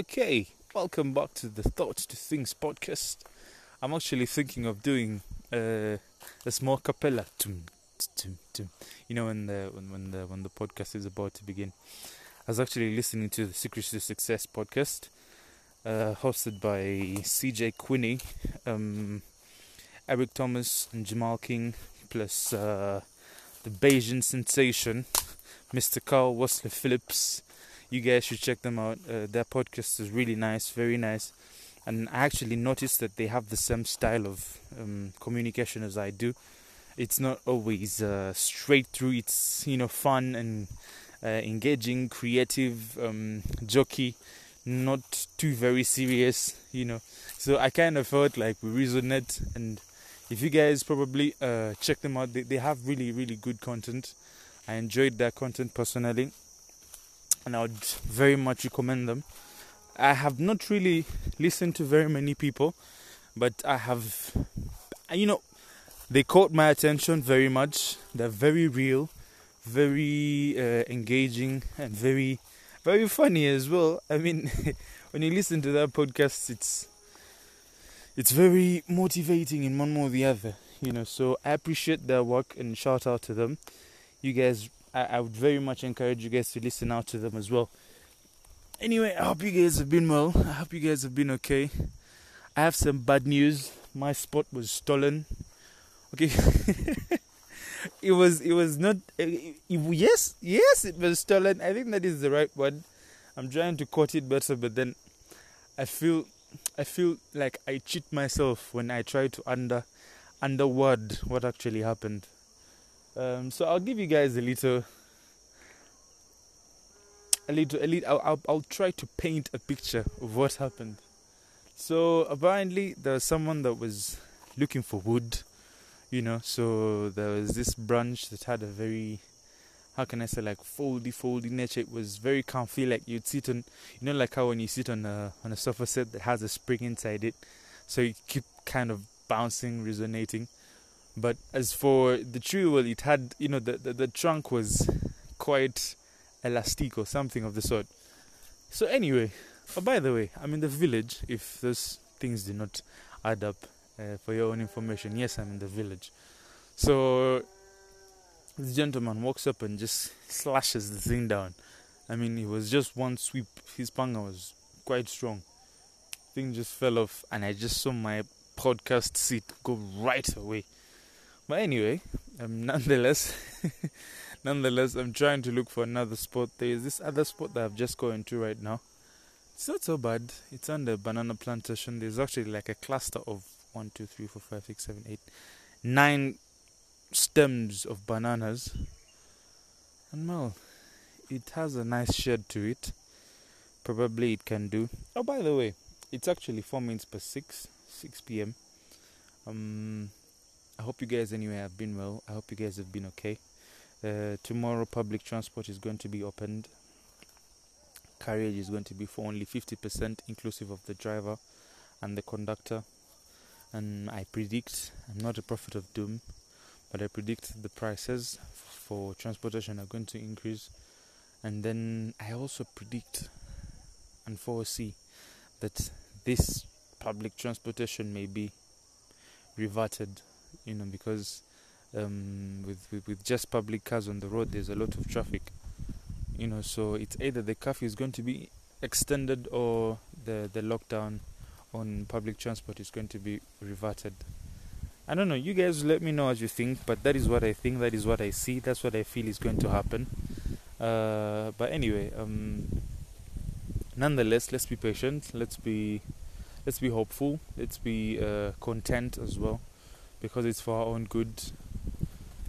Okay, welcome back to the Thoughts to Things podcast. I'm actually thinking of doing uh, a small cappella, you know, when the when, when the when the podcast is about to begin. I was actually listening to the Secrets to Success podcast, uh, hosted by CJ Quinney, um, Eric Thomas, and Jamal King, plus uh, the Bayesian sensation, Mr. Carl Wesley Phillips you guys should check them out. Uh, their podcast is really nice, very nice. And I actually noticed that they have the same style of um, communication as I do. It's not always uh, straight through. It's you know fun and uh, engaging, creative, um, jokey, not too very serious. You know, so I kind of felt like we resonate. And if you guys probably uh, check them out, they, they have really really good content. I enjoyed their content personally and I would very much recommend them. I have not really listened to very many people, but I have, you know, they caught my attention very much. They're very real, very uh, engaging, and very, very funny as well. I mean, when you listen to that podcast, it's it's very motivating in one more or the other, you know. So I appreciate their work and shout out to them. You guys I, I would very much encourage you guys to listen out to them as well. Anyway, I hope you guys have been well. I hope you guys have been okay. I have some bad news. My spot was stolen. Okay. it was it was not it, it, yes yes it was stolen i think that is the right word i'm trying to quote it better but then i feel i feel like i cheat myself when i try to under underword what actually happened um, so I'll give you guys a little, a little, a little. I'll, I'll, I'll try to paint a picture of what happened. So apparently there was someone that was looking for wood, you know. So there was this branch that had a very, how can I say, like foldy, foldy nature. It was very comfy, like you'd sit on, you know, like how when you sit on a on a sofa set that has a spring inside it, so you keep kind of bouncing, resonating. But as for the tree, well, it had, you know, the, the, the trunk was quite elastic or something of the sort. So, anyway, oh, by the way, I'm in the village. If those things do not add up uh, for your own information, yes, I'm in the village. So, this gentleman walks up and just slashes the thing down. I mean, it was just one sweep. His panga was quite strong. Thing just fell off, and I just saw my podcast seat go right away. But anyway, um, nonetheless, nonetheless, I'm trying to look for another spot. There is this other spot that I've just gone to right now. It's not so bad. It's under banana plantation. There's actually like a cluster of one, two, three, four, five, six, seven, eight, nine stems of bananas. And well, it has a nice shade to it. Probably it can do. Oh, by the way, it's actually four minutes per six, six p.m. Um, I hope you guys anyway have been well. I hope you guys have been okay. Uh, tomorrow public transport is going to be opened. Carriage is going to be for only 50% inclusive of the driver and the conductor. And I predict, I'm not a prophet of doom, but I predict the prices for transportation are going to increase. And then I also predict and foresee that this public transportation may be reverted you know, because um, with, with, with just public cars on the road, there's a lot of traffic, you know. So it's either the curfew is going to be extended or the the lockdown on public transport is going to be reverted. I don't know. You guys let me know as you think, but that is what I think. That is what I see. That's what I feel is going to happen. Uh, but anyway, um, nonetheless, let's be patient. Let's be let's be hopeful. Let's be uh, content as well because it's for our own good.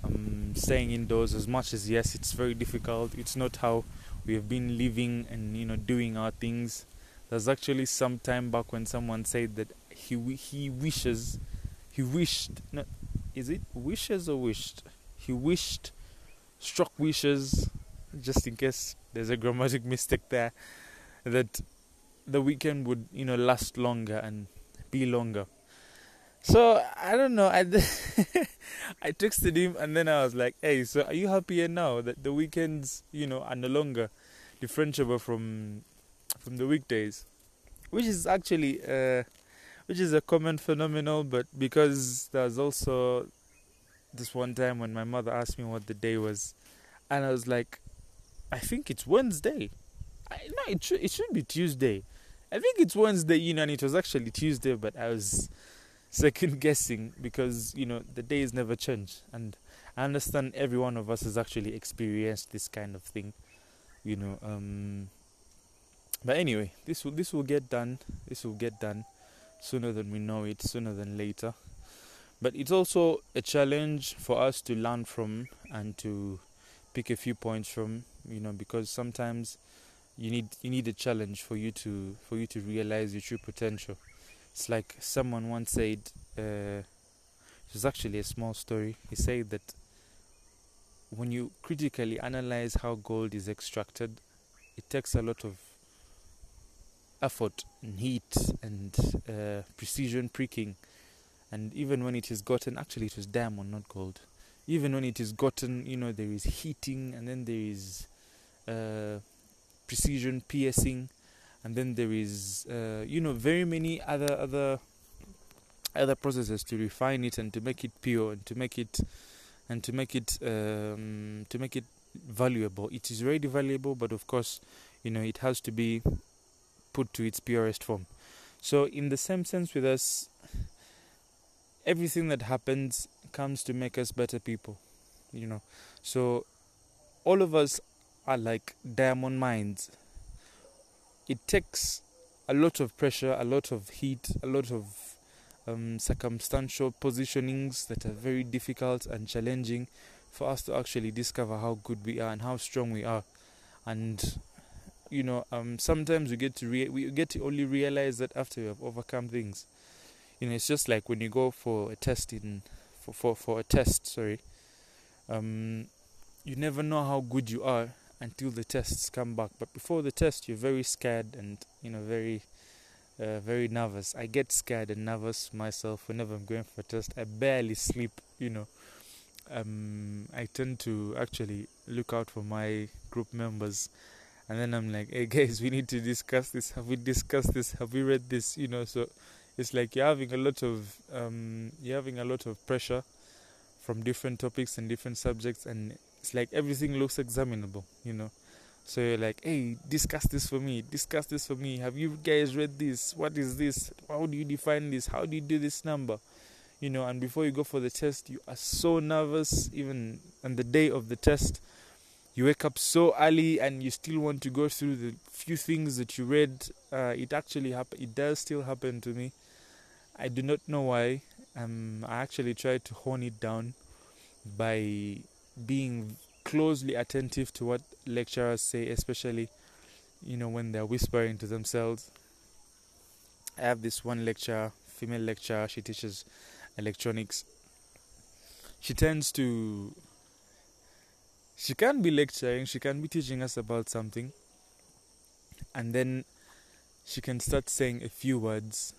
Um, staying indoors as much as yes, it's very difficult. It's not how we have been living and you know doing our things. There's actually some time back when someone said that he he wishes, he wished. No, is it wishes or wished? He wished, struck wishes, just in case there's a grammatic mistake there, that the weekend would you know last longer and be longer. So I don't know. I I texted him and then I was like, "Hey, so are you happier now that the weekends, you know, are no longer differentiable from from the weekdays?" which is actually uh, which is a common phenomenon. But because there's also this one time when my mother asked me what the day was, and I was like, I think it's Wednesday. I, no, it should it should be Tuesday. I think it's Wednesday, you know, and it was actually Tuesday, but I was second guessing because you know the days never change, and I understand every one of us has actually experienced this kind of thing, you know. Um, but anyway, this will this will get done. This will get done sooner than we know it, sooner than later. But it's also a challenge for us to learn from and to pick a few points from, you know, because sometimes you need you need a challenge for you to for you to realize your true potential. It's like someone once said. Uh, it was actually a small story. He said that when you critically analyze how gold is extracted, it takes a lot of effort and heat and uh, precision pricking. And even when it is gotten, actually, it was diamond, not gold. Even when it is gotten, you know, there is heating and then there is uh, precision piercing, and then there is, uh, you know, very many other other other processes to refine it and to make it pure and to make it and to make it um, to make it valuable. It is already valuable, but of course, you know, it has to be put to its purest form. So, in the same sense, with us, everything that happens comes to make us better people. You know, so all of us are like diamond mines. It takes a lot of pressure, a lot of heat, a lot of um, circumstantial positionings that are very difficult and challenging for us to actually discover how good we are and how strong we are. And you know, um, sometimes we get to rea- we get to only realize that after we have overcome things. You know, it's just like when you go for a test in for for, for a test. Sorry, um, you never know how good you are until the tests come back. But before the test, you're very scared and you know very uh, very nervous. I get scared and nervous myself whenever I'm going for a test. I barely sleep, you know. Um, I tend to actually look out for my group members, and then I'm like, "Hey guys, we need to discuss this. Have we discussed this? Have we read this? You know." So it's like you're having a lot of um, you're having a lot of pressure from different topics and different subjects, and it's like everything looks examinable, you know. So you're like, hey, discuss this for me, discuss this for me. Have you guys read this? What is this? How do you define this? How do you do this number? You know, and before you go for the test, you are so nervous, even on the day of the test. You wake up so early and you still want to go through the few things that you read. Uh, it actually happen. It does still happen to me. I do not know why. Um, I actually try to hone it down by being closely attentive to what lecturers say, especially you know when they're whispering to themselves. I have this one lecturer, female lecturer, she teaches electronics. She tends to she can be lecturing, she can be teaching us about something, and then she can start saying a few words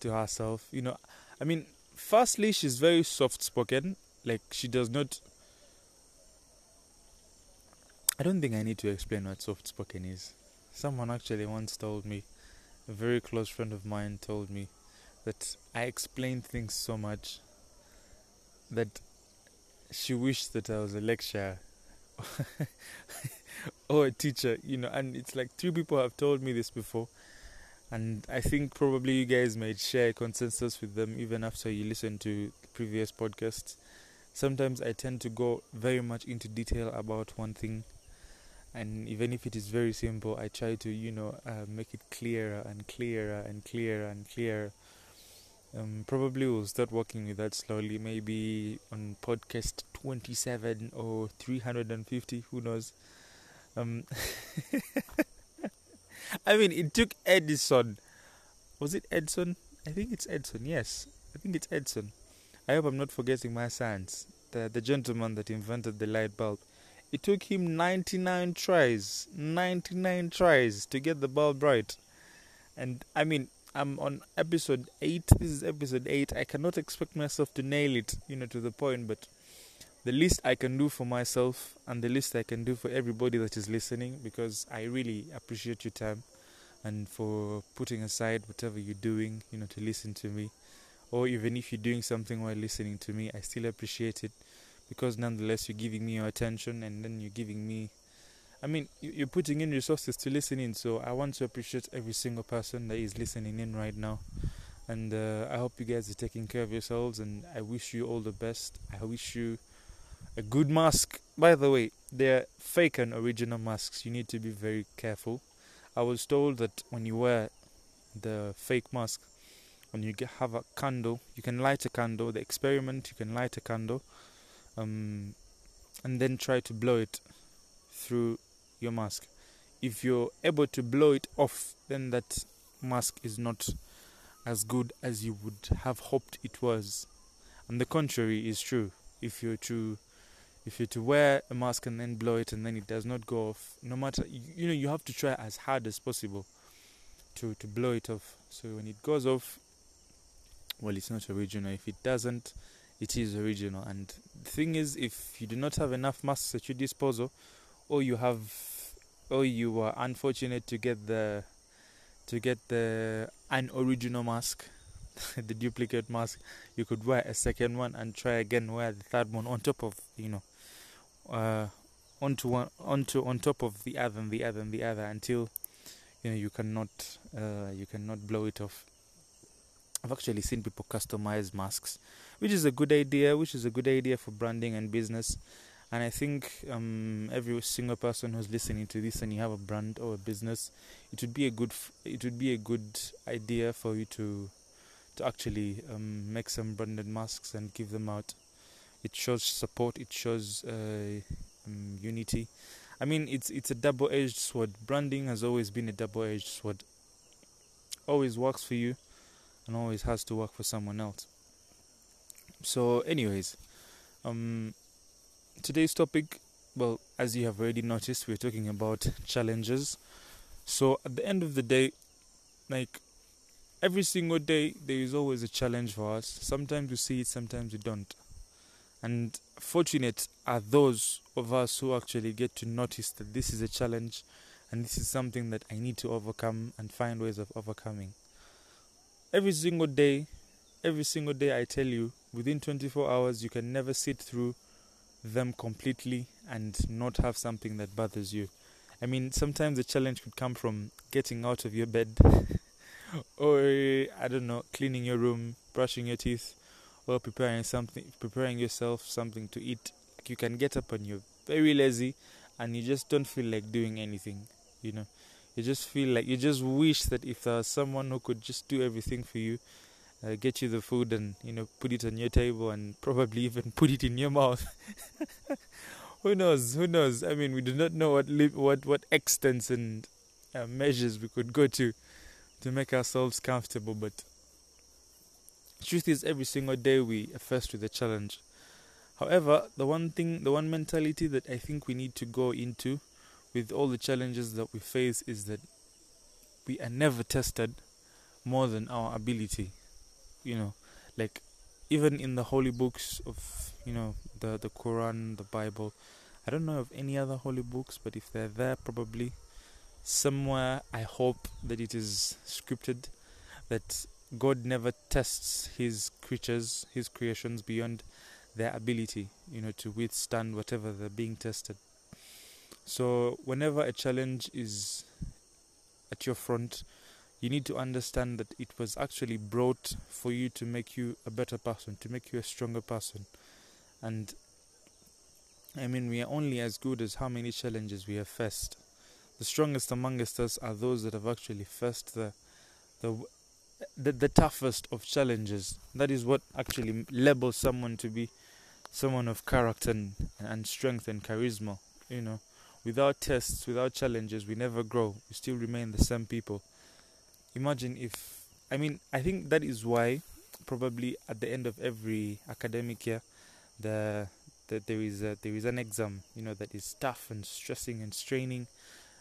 to herself. You know, I mean, firstly, she's very soft spoken, like she does not I don't think I need to explain what soft spoken is. Someone actually once told me, a very close friend of mine told me, that I explained things so much that she wished that I was a lecturer or a teacher, you know. And it's like three people have told me this before, and I think probably you guys might share a consensus with them even after you listen to previous podcasts. Sometimes I tend to go very much into detail about one thing and even if it is very simple i try to you know uh, make it clearer and clearer and clearer and clearer. Um, probably we'll start working with that slowly maybe on podcast 27 or 350 who knows? Um, i mean it took edison. Was it edison? I think it's edison yes. I think it's edison. I hope i'm not forgetting my science. The, the gentleman that invented the light bulb it took him 99 tries, 99 tries to get the bulb right. And I mean, I'm on episode 8. This is episode 8. I cannot expect myself to nail it, you know, to the point, but the least I can do for myself and the least I can do for everybody that is listening because I really appreciate your time and for putting aside whatever you're doing, you know, to listen to me. Or even if you're doing something while listening to me, I still appreciate it because nonetheless you're giving me your attention and then you're giving me I mean, you're putting in resources to listen in, so I want to appreciate every single person that is listening in right now. And uh, I hope you guys are taking care of yourselves, and I wish you all the best. I wish you a good mask. By the way, they're fake and original masks. You need to be very careful. I was told that when you wear the fake mask, when you have a candle, you can light a candle. The experiment, you can light a candle, um, and then try to blow it through your mask. If you're able to blow it off, then that mask is not as good as you would have hoped it was. And the contrary is true. If you're to if you're to wear a mask and then blow it and then it does not go off, no matter you, know you have to try as hard as possible to to blow it off. So when it goes off, well, it's not original. If it doesn't, it is original. And the thing is, if you do not have enough masks at your disposal, or you have or you were unfortunate to get the to get the unoriginal mask the duplicate mask you could wear a second one and try again wear the third one on top of you know uh onto one onto on top of the other and the other and the other until you know you cannot uh you cannot blow it off I've actually seen people customize masks, which is a good idea, which is a good idea for branding and business. And I think um, every single person who's listening to this and you have a brand or a business, it would be a good it would be a good idea for you to to actually um, make some branded masks and give them out. It shows support. It shows uh, um, unity. I mean, it's it's a double-edged sword. Branding has always been a double-edged sword. Always works for you, and always has to work for someone else. So, anyways, um, today's topic, well, as you have already noticed, we're talking about challenges. So at the end of the day, like every single day, there is always a challenge for us. Sometimes we see it, sometimes we don't. And fortunate are those of us who actually get to notice that this is a challenge and this is something that I need to overcome and find ways of overcoming. Every single day, every single day, I tell you, within 24 hours, you can never sit through them completely and not have something that bothers you. I mean, sometimes the challenge could come from getting out of your bed, or I don't know, cleaning your room, brushing your teeth, or preparing something, preparing yourself something to eat. You can get up and you're very lazy, and you just don't feel like doing anything. You know, you just feel like you just wish that if there was someone who could just do everything for you, uh, get you the food and you know put it on your table and probably even put it in your mouth. who knows? Who knows? I mean, we do not know what li- what what extents and uh, measures we could go to to make ourselves comfortable. But truth is, every single day we are faced with a challenge. However, the one thing, the one mentality that I think we need to go into with all the challenges that we face is that we are never tested more than our ability you know, like even in the holy books of you know the the Quran, the Bible. I don't know of any other holy books, but if they're there, probably somewhere. I hope that it is scripted that God never tests His creatures, His creations beyond their ability, you know, to withstand whatever they're being tested. So whenever a challenge is at your front, you need to understand that it was actually brought for you to make you a better person, to make you a stronger person. And I mean, we are only as good as how many challenges we have faced. The strongest amongst us are those that have actually faced the the the, the toughest of challenges. That is what actually labels someone to be someone of character and, and strength and charisma. You know, without tests, without challenges, we never grow. We still remain the same people imagine if I mean I think that is why probably at the end of every academic year the that there is a, there is an exam you know that is tough and stressing and straining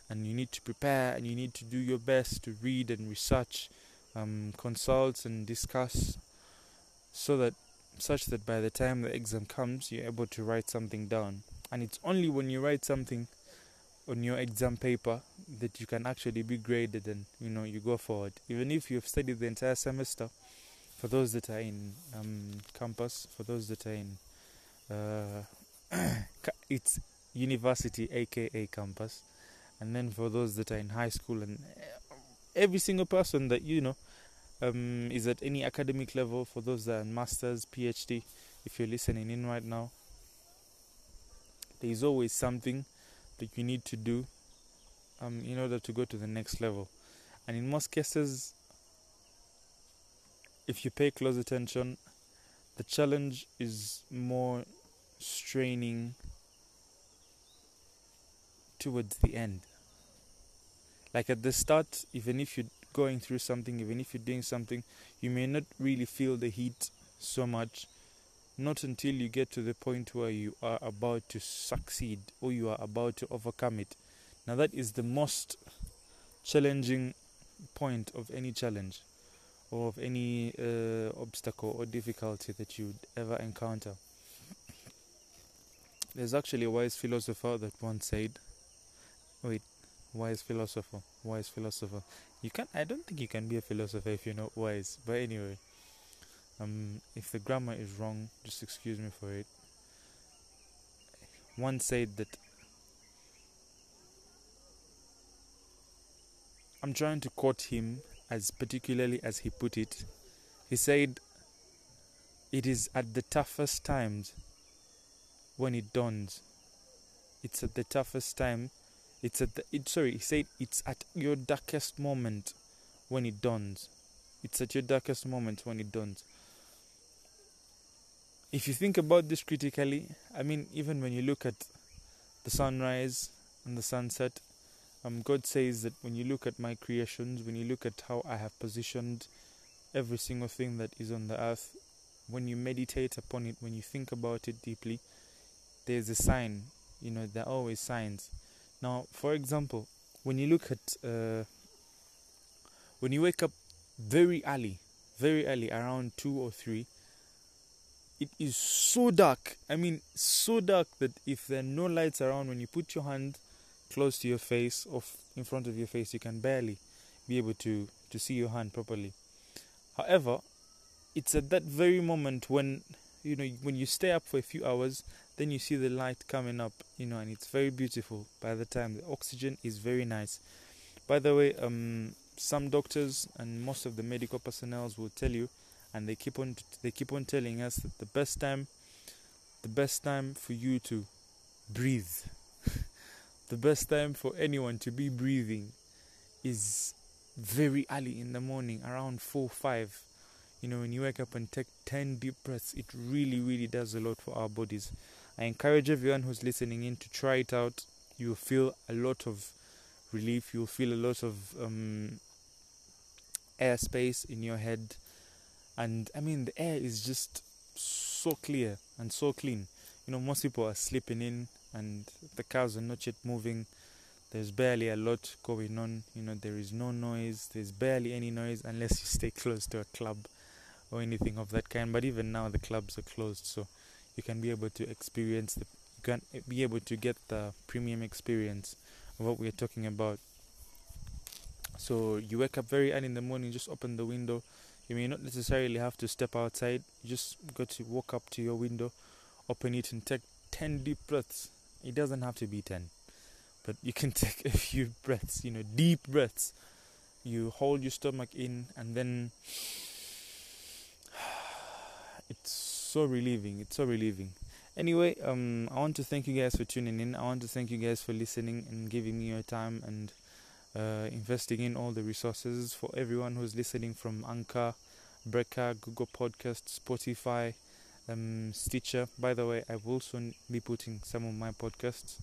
and you need to prepare and you need to do your best to read and research um, consult and discuss so that such that by the time the exam comes you're able to write something down and it's only when you write something on your exam paper that you can actually be graded and you know you go forward. Even if you've studied the entire semester for those that are in um, campus for those that are in uh, it's university aka campus. And then for those that are in high school and every single person that you know um, is at any academic level for those that are masters phd if you're listening in right now there is always something that you need to do um, in order to go to the next level and in most cases if you pay close attention the challenge is more straining towards the end. Like at the start, even if you're going through something, even if you're doing something, you may not really feel the heat so much. Not until you get to the point where you are about to succeed or you are about to overcome it. Now, that is the most challenging point of any challenge or of any uh, obstacle or difficulty that you'd ever encounter. There's actually a wise philosopher that once said, Wait, wise philosopher, wise philosopher. You can't. I don't think you can be a philosopher if you're not wise. But anyway, um, if the grammar is wrong, just excuse me for it. One said that I'm trying to quote him as particularly as he put it. He said, It is at the toughest times when it dawns. It's at the toughest time it's at the, it, sorry, he said it's at your darkest moment when it dawns. It's at your darkest moment when it dawns. If you think about this critically, I mean, even when you look at the sunrise and the sunset, um, God says that when you look at my creations, when you look at how I have positioned every single thing that is on the earth, when you meditate upon it, when you think about it deeply, there's a sign. You know, there are always signs. Now, for example, when you look at uh, when you wake up very early, very early, around two or three, it is so dark. I mean, so dark that if there are no lights around, when you put your hand close to your face or in front of your face, you can barely be able to to see your hand properly. However, it's at that very moment when you know when you stay up for a few hours then you see the light coming up you know and it's very beautiful by the time the oxygen is very nice by the way um, some doctors and most of the medical personnel will tell you and they keep on they keep on telling us that the best time the best time for you to breathe the best time for anyone to be breathing is very early in the morning around 4 5 you know when you wake up and take 10 deep breaths it really really does a lot for our bodies I encourage everyone who's listening in to try it out. You'll feel a lot of relief, you'll feel a lot of um, airspace in your head. And I mean, the air is just so clear and so clean. You know, most people are sleeping in and the cars are not yet moving. There's barely a lot going on. You know, there is no noise. There's barely any noise unless you stay close to a club or anything of that kind. But even now, the clubs are closed. So you can be able to experience the you can be able to get the premium experience of what we're talking about so you wake up very early in the morning just open the window you may not necessarily have to step outside you just got to walk up to your window open it and take 10 deep breaths it doesn't have to be 10 but you can take a few breaths you know deep breaths you hold your stomach in and then it's so relieving. It's so relieving. Anyway, um, I want to thank you guys for tuning in. I want to thank you guys for listening and giving me your time and uh, investing in all the resources. For everyone who's listening from Anchor, Breaker, Google Podcast, Spotify, um, Stitcher. By the way, I will soon be putting some of my podcasts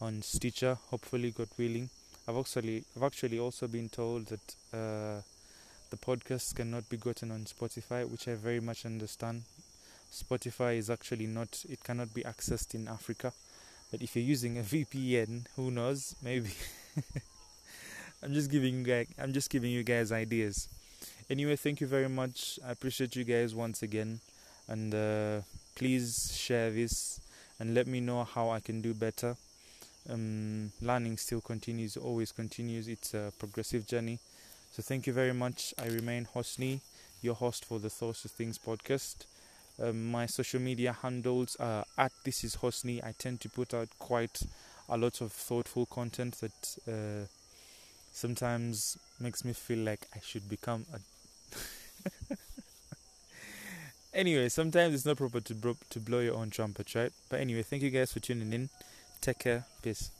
on Stitcher. Hopefully, God willing. I've actually, I've actually also been told that uh, the podcasts cannot be gotten on Spotify, which I very much understand. Spotify is actually not, it cannot be accessed in Africa. But if you're using a VPN, who knows? Maybe. I'm just giving you guys, I'm just giving you guys ideas. Anyway, thank you very much. I appreciate you guys once again, and uh, please share this and let me know how I can do better. Um, learning still continues, always continues. It's a progressive journey. So thank you very much. I remain Hosni, your host for the Thoughts of Things podcast. Um, my social media handles are at this is Hosni. I tend to put out quite a lot of thoughtful content that uh, sometimes makes me feel like I should become a. anyway, sometimes it's not proper to bro- to blow your own trumpet, right? But anyway, thank you guys for tuning in. Take care. Peace.